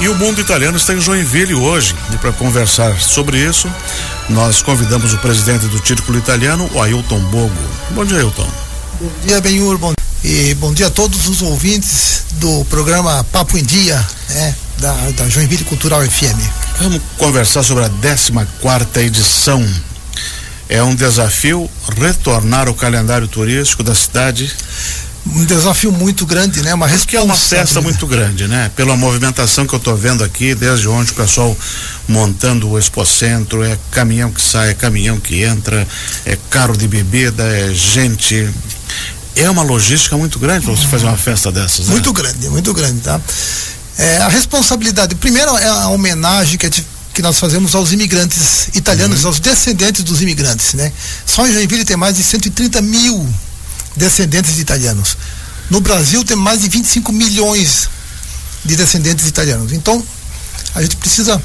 E o mundo italiano está em Joinville hoje. E para conversar sobre isso, nós convidamos o presidente do Círculo Italiano, o Ailton Bogo. Bom dia, Ailton. Bom dia, Benhur. Bom, e bom dia a todos os ouvintes do programa Papo em Dia, né, da, da Joinville Cultural FM. Vamos conversar sobre a 14 quarta edição. É um desafio retornar ao calendário turístico da cidade um desafio muito grande, né? Uma que é uma festa muito grande, né? Pela movimentação que eu estou vendo aqui, desde ontem o pessoal montando o Expocentro, é caminhão que sai, é caminhão que entra, é carro de bebida, é gente. É uma logística muito grande para você fazer uma festa dessas, né? Muito grande, muito grande, tá? É, a responsabilidade, primeiro é a homenagem que, que nós fazemos aos imigrantes italianos, uhum. aos descendentes dos imigrantes, né? Só em Joinville tem mais de 130 mil descendentes de italianos. No Brasil tem mais de 25 milhões de descendentes italianos. Então, a gente precisa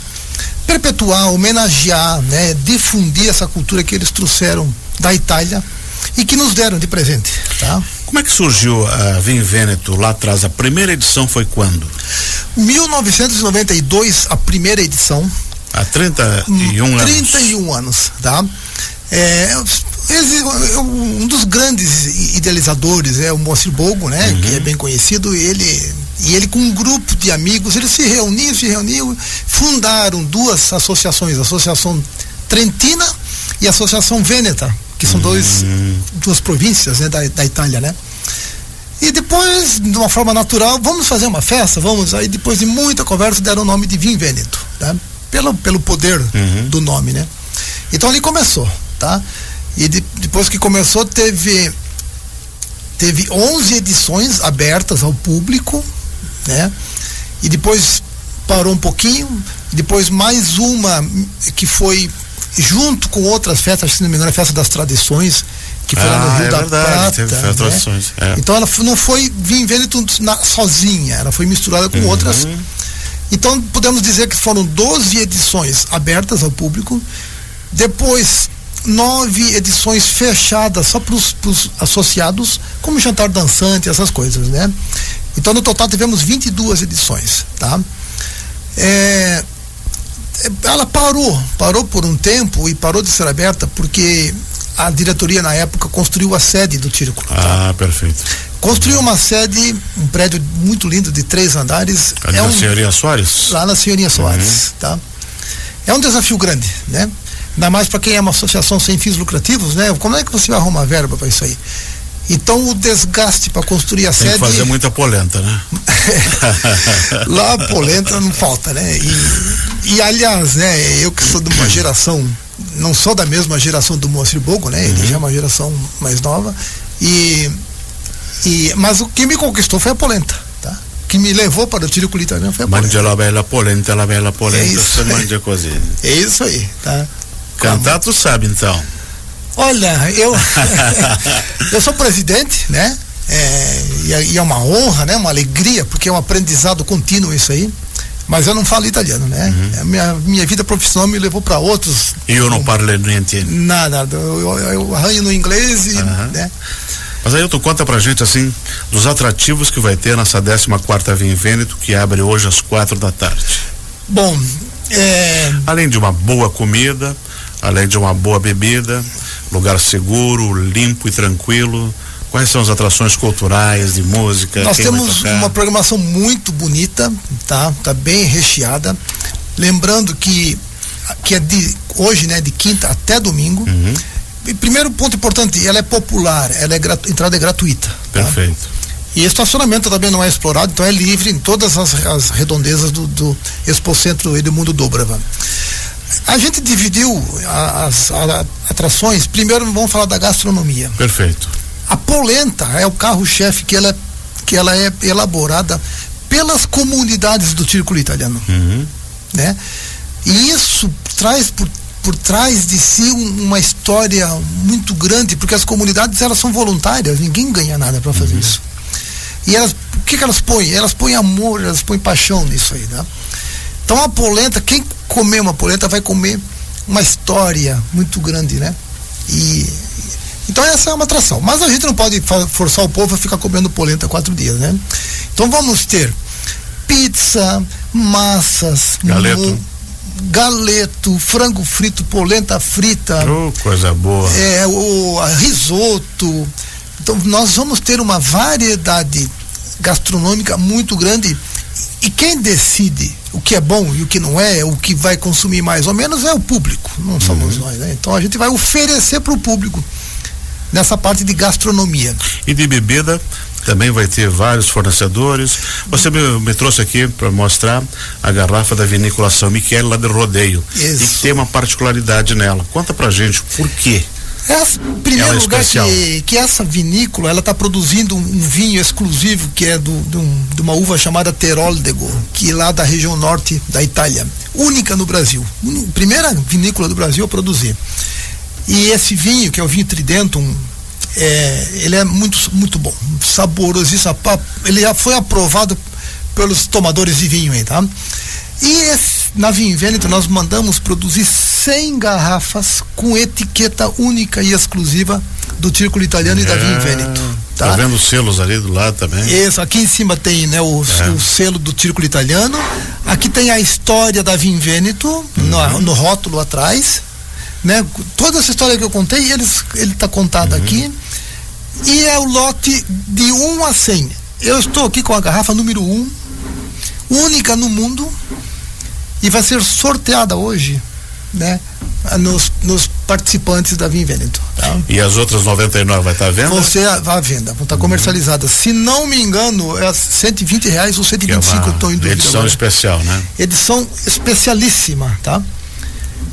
perpetuar, homenagear, né, difundir essa cultura que eles trouxeram da Itália e que nos deram de presente, tá? Como é que surgiu a Vim Vêneto lá atrás? A primeira edição foi quando? 1992, a primeira edição. Há 31 anos. 31 anos, tá? É, um dos grandes idealizadores é o Moacir Bogo, né? Uhum. Que é bem conhecido. Ele e ele com um grupo de amigos, eles se reuniam, se reuniam, fundaram duas associações, a Associação Trentina e a Associação Vêneta, que são uhum. dois, duas províncias né, da, da Itália, né? E depois, de uma forma natural, vamos fazer uma festa, vamos. Aí depois de muita conversa deram o nome de Vim Vêneto, né? Pelo, pelo poder uhum. do nome, né? Então ali começou, tá? E de, depois que começou, teve teve 11 edições abertas ao público, né? E depois parou um pouquinho, depois mais uma que foi junto com outras festas, se não me engano, a festa das tradições, que foi ah, lá no ah, Rio é da verdade, Prata. Teve né? é. Então ela não foi na, sozinha, ela foi misturada com uhum. outras. Então podemos dizer que foram 12 edições abertas ao público. Depois nove edições fechadas só para os associados, como jantar dançante, essas coisas, né? Então no total tivemos 22 edições, tá? É, ela parou, parou por um tempo e parou de ser aberta porque a diretoria na época construiu a sede do Círculo. Tá? Ah, perfeito. Construiu uma sede, um prédio muito lindo de três andares. Ali é na um, Senhoria Soares? Lá na Senhoria Soares, uhum. tá? É um desafio grande, né? Ainda mais para quem é uma associação sem fins lucrativos, né? Como é que você vai arrumar verba para isso aí? Então o desgaste para construir a Tem sede. Tem que fazer muita polenta, né? Lá polenta não falta, né? E, e, aliás, né, eu que sou de uma geração, não sou da mesma geração do Moacir Bogo, né? Ele uhum. já é uma geração mais nova. E, e, mas o que me conquistou foi a polenta, tá? que me levou para o tiro italiano foi a polenta. Mangia la bella polenta, la bella polenta, é você manja così. É isso aí, tá? Cantar tu sabe então. Olha, eu eu sou presidente, né? É, e, é uma honra, né? Uma alegria, porque é um aprendizado contínuo isso aí. Mas eu não falo italiano, né? Uhum. Minha, minha vida profissional me levou para outros. E eu não parlo nem Nada, eu, eu, arranho no inglês e, uhum. né? Mas aí tu conta pra gente assim dos atrativos que vai ter nessa 14 quarta Vinho Vêneto que abre hoje às quatro da tarde. Bom, é... além de uma boa comida, além de uma boa bebida, lugar seguro, limpo e tranquilo. Quais são as atrações culturais, de música? Nós temos uma programação muito bonita, tá? Tá bem recheada. Lembrando que que é de hoje, né, de quinta até domingo. Uhum. E primeiro ponto importante, ela é popular, ela é entrada é gratuita. Tá? Perfeito. E estacionamento também não é explorado, então é livre em todas as, as redondezas do, do Expo Centro Edmundo Dobrava. A gente dividiu as, as atrações. Primeiro vamos falar da gastronomia. Perfeito. A polenta é o carro-chefe que ela, que ela é elaborada pelas comunidades do círculo italiano. Uhum. Né? E isso traz por, por trás de si um, uma história muito grande, porque as comunidades elas são voluntárias, ninguém ganha nada para fazer uhum. isso. E elas, o que, que elas põem? Elas põem amor, elas põem paixão nisso aí, né? Então a polenta, quem comer uma polenta vai comer uma história muito grande, né? E então essa é uma atração. Mas a gente não pode forçar o povo a ficar comendo polenta quatro dias, né? Então vamos ter pizza, massas, Galeto. galeto, frango frito, polenta frita. Oh, coisa boa. É, o risoto. Então nós vamos ter uma variedade gastronômica muito grande. E quem decide o que é bom e o que não é, o que vai consumir mais ou menos é o público, não somos uhum. nós. Né? Então a gente vai oferecer para o público nessa parte de gastronomia. E de bebida também vai ter vários fornecedores. Você me, me trouxe aqui para mostrar a garrafa da vinícola São Miquel lá do Rodeio. Isso. E tem uma particularidade nela. Conta pra gente por quê. Essa, primeiro é lugar que, que essa vinícola ela está produzindo um, um, vinho exclusivo que é do, de, um, de, uma uva chamada Teroldego, que é lá da região norte da Itália, única no Brasil, primeira vinícola do Brasil a produzir. E esse vinho que é o vinho Tridentum, é, ele é muito muito bom, saborosíssimo, ele já foi aprovado pelos tomadores de vinho aí, tá? E esse, na Vinvento nós mandamos produzir 100 garrafas com etiqueta única e exclusiva do Círculo Italiano é, e da Vinho Vêneto. Tá? tá vendo os selos ali do lado também? Isso, aqui em cima tem né, o, é. o selo do Círculo Italiano. Aqui tem a história da Vinho Vêneto uhum. no, no, rótulo atrás. Né? Toda essa história que eu contei, eles, ele está contado uhum. aqui. E é o lote de 1 a 100. Eu estou aqui com a garrafa número 1, única no mundo, e vai ser sorteada hoje, né? Nos, nos participantes da Vim Veneto. Tá? E as outras 99 vai estar tá à venda? Vão ser à venda, vão estar uhum. comercializadas. Se não me engano, é 120 reais ou 125 é eu estou em dúvida. Edição agora. especial, né? Edição especialíssima, tá?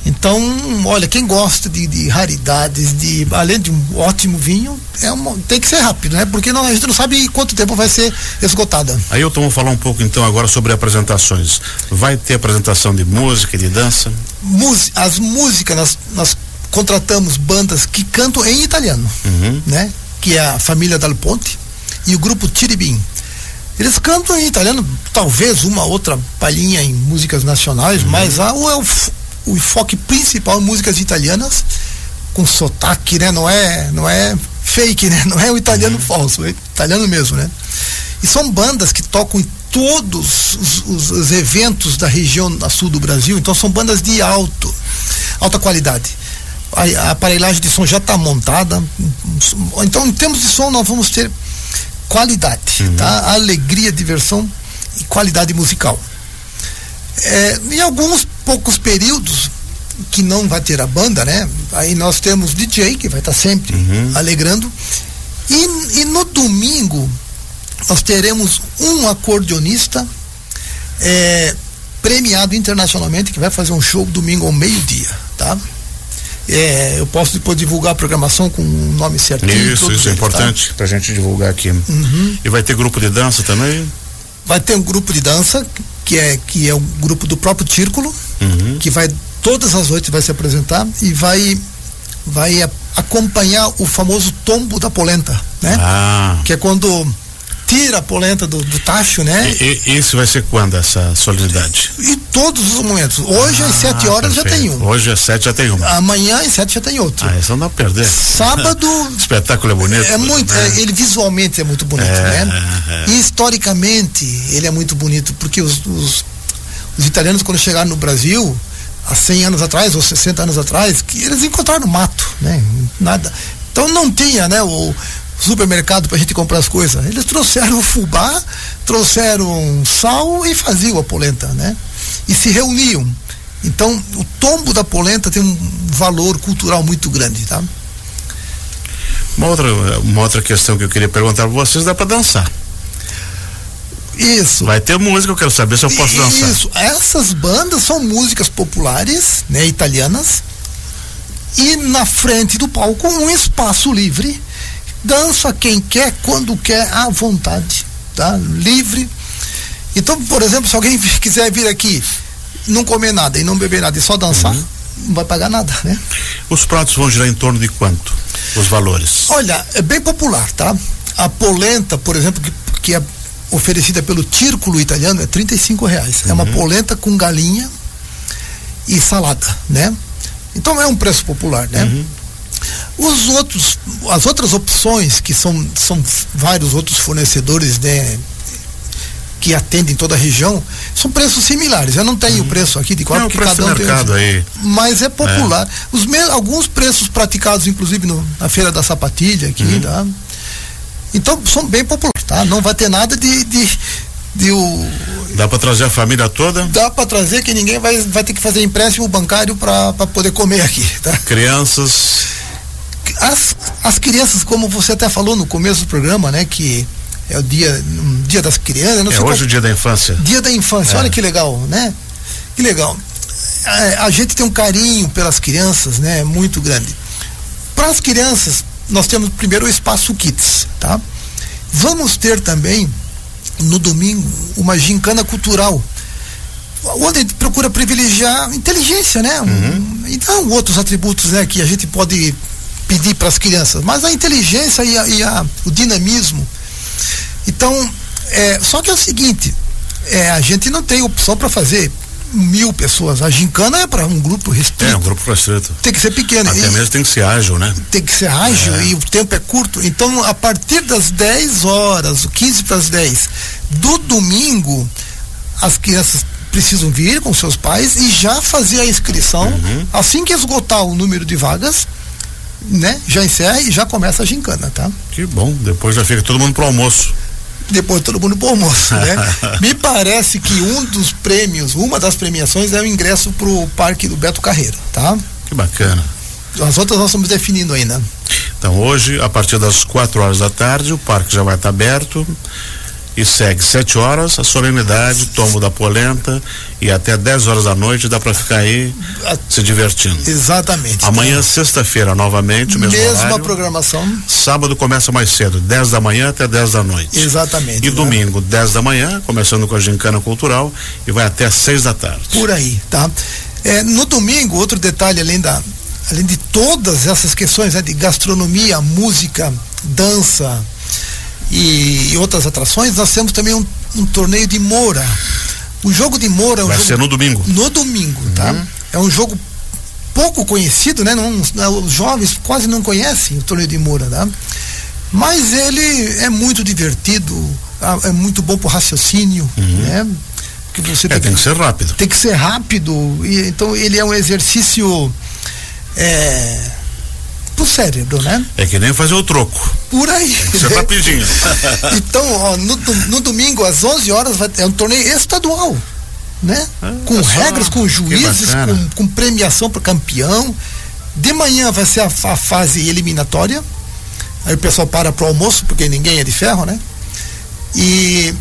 Então, olha, quem gosta de, de, raridades, de além de um ótimo vinho, é uma, tem que ser rápido, né? Porque não, a gente não sabe quanto tempo vai ser esgotada. Aí eu vamos falar um pouco então agora sobre apresentações. Vai ter apresentação de música e de dança? as músicas, nós, nós, contratamos bandas que cantam em italiano, uhum. né? Que é a família Dal Ponte e o grupo Tiribim. Eles cantam em italiano, talvez uma outra palhinha em músicas nacionais, uhum. mas a, o, o enfoque principal em músicas italianas com sotaque, né? Não é, não é fake, né? Não é o italiano uhum. falso, é italiano mesmo, né? E são bandas que tocam em todos os, os, os eventos da região da sul do Brasil, então são bandas de alto, alta qualidade. A, a aparelhagem de som já está montada, então em termos de som nós vamos ter qualidade, uhum. tá? Alegria, diversão e qualidade musical. É, em alguns poucos períodos que não vai ter a banda, né? Aí nós temos DJ que vai estar sempre uhum. alegrando. E, e, no domingo nós teremos um acordeonista é, premiado internacionalmente que vai fazer um show domingo ao meio-dia, tá? É, eu posso depois divulgar a programação com o nome certinho. Isso, isso é tá? importante tá? para a gente divulgar aqui. Uhum. E vai ter grupo de dança também? Vai ter um grupo de dança que é que é o grupo do próprio Círculo, uhum. que vai todas as noites vai se apresentar e vai vai acompanhar o famoso tombo da polenta, né? Ah. Que é quando tira a polenta do, do tacho, né? E, e, isso vai ser quando essa solenidade? E todos os momentos. Hoje ah, às sete horas perfeito. já tem um. Hoje às sete já tem um. Amanhã às sete já tem outro. Ah, isso não dá pra perder. Sábado. o espetáculo é bonito. É muito, né? é, ele visualmente é muito bonito, é, né? É. E historicamente ele é muito bonito, porque os, os, os italianos quando chegaram no Brasil, há 100 anos atrás ou 60 anos atrás, que eles encontraram mato, né? Nada. Então não tinha, né, o supermercado para a gente comprar as coisas. Eles trouxeram o fubá, trouxeram sal e faziam a polenta, né? E se reuniam. Então, o tombo da polenta tem um valor cultural muito grande, tá? Uma outra, uma outra questão que eu queria perguntar para vocês, dá para dançar? Isso. Vai ter música, eu quero saber se eu posso dançar. Isso. Essas bandas são músicas populares, né, italianas. E na frente do palco um espaço livre dança quem quer, quando quer, à vontade, tá? Livre. Então, por exemplo, se alguém quiser vir aqui, não comer nada e não beber nada e só dançar, uhum. não vai pagar nada, né? Os pratos vão girar em torno de quanto? Os valores? Olha, é bem popular, tá? A polenta, por exemplo, que, que é oferecida pelo Círculo Italiano é 35 reais. Uhum. É uma uhum. polenta com galinha e salada, né? Então é um preço popular, né? Uhum. Os outros, as outras opções, que são, são vários outros fornecedores, né? que atendem toda a região, são preços similares. Eu não tenho o uhum. preço aqui de qual é, que cada um tem, aí. Mas é popular. É. Os me, alguns preços praticados, inclusive no, na feira da sapatilha aqui, uhum. tá? Então são bem populares, tá? Não vai ter nada de, de, de o... Dá para trazer a família toda? Dá para trazer que ninguém vai, vai ter que fazer empréstimo bancário para poder comer aqui, tá? Crianças. As, as crianças, como você até falou no começo do programa, né, que é o dia, um dia das crianças. Não é hoje qual... o dia da infância. Dia da infância, é. olha que legal, né? Que legal. A, a, gente tem um carinho pelas crianças, né? Muito grande. Para as crianças, nós temos primeiro o espaço Kids, tá? Vamos ter também no domingo uma gincana cultural onde a gente procura privilegiar inteligência, né? Uhum. Então outros atributos, né, que a gente pode pedir para as crianças, mas a inteligência e, a, e a, o dinamismo então, é, só que é o seguinte, é, a gente não tem opção para fazer mil pessoas. A gincana é para um grupo restrito. É, um grupo restrito. Tem que ser pequeno. Até e, mesmo tem que ser ágil, né? Tem que ser ágil é. e o tempo é curto. Então, a partir das 10 horas, 15 para as 10 do domingo, as crianças precisam vir com seus pais e já fazer a inscrição. Uhum. Assim que esgotar o número de vagas, né? Já encerra e já começa a gincana, tá? Que bom. Depois já fica todo mundo pro almoço depois todo mundo pro almoço, né? Me parece que um dos prêmios, uma das premiações é o ingresso pro Parque do Beto Carreira, tá? Que bacana. As outras nós estamos definindo ainda. Então hoje, a partir das 4 horas da tarde, o parque já vai estar aberto e segue sete horas a solenidade, tombo da polenta e até 10 horas da noite dá para ficar aí se divertindo. Exatamente. Amanhã, então, sexta-feira, novamente, o mesmo Mesma horário. programação. Sábado começa mais cedo, 10 da manhã até 10 da noite. Exatamente. E né? domingo, 10 da manhã, começando com a gincana cultural e vai até 6 da tarde. Por aí, tá? É, no domingo, outro detalhe além da além de todas essas questões né, de gastronomia, música, dança, e, e outras atrações, nós temos também um, um, torneio de Moura. O jogo de Moura é um Vai jogo, ser no domingo. No domingo, tá? uhum. tá? É um jogo pouco conhecido, né? Não, os jovens quase não conhecem o torneio de Moura, tá? Mas ele é muito divertido, é muito bom pro raciocínio, uhum. né? Que você é, tem, tem que, que, ser rápido. Tem que ser rápido. E, então ele é um exercício é, pro cérebro, né? É que nem fazer o troco. Por aí. Que ser rapidinho. então, ó, no, no, domingo, às 11 horas, vai, é um torneio estadual, né? Ah, com regras, com juízes, com, com, premiação para campeão. De manhã vai ser a, a, fase eliminatória. Aí o pessoal para pro almoço, porque ninguém é de ferro, né? E,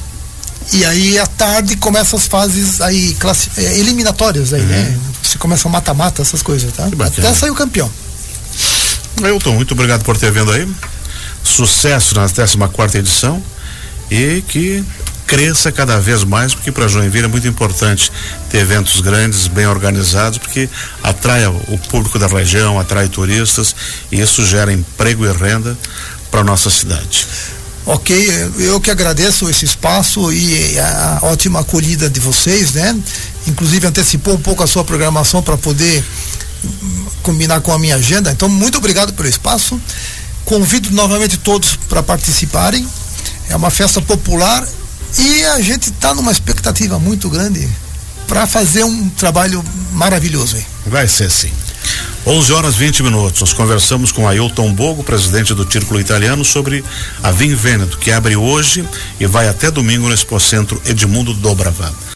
e aí à tarde começam as fases aí classi, é, eliminatórias aí, né? uhum. né? Você começa a mata-mata, essas coisas, tá? Até sair o campeão. Ailton, muito obrigado por ter vindo aí. Sucesso na 14 quarta edição e que cresça cada vez mais, porque para Joinville é muito importante ter eventos grandes, bem organizados, porque atrai o público da região, atrai turistas e isso gera emprego e renda para nossa cidade. Ok, eu que agradeço esse espaço e a ótima acolhida de vocês, né? Inclusive antecipou um pouco a sua programação para poder combinar com a minha agenda. Então, muito obrigado pelo espaço. Convido novamente todos para participarem. É uma festa popular e a gente está numa expectativa muito grande para fazer um trabalho maravilhoso. Vai ser sim. 11 horas 20 minutos. Nós conversamos com Ailton Bogo, presidente do Círculo Italiano, sobre a Vinho Vêneto, que abre hoje e vai até domingo no Expo Centro Edmundo Dobravan.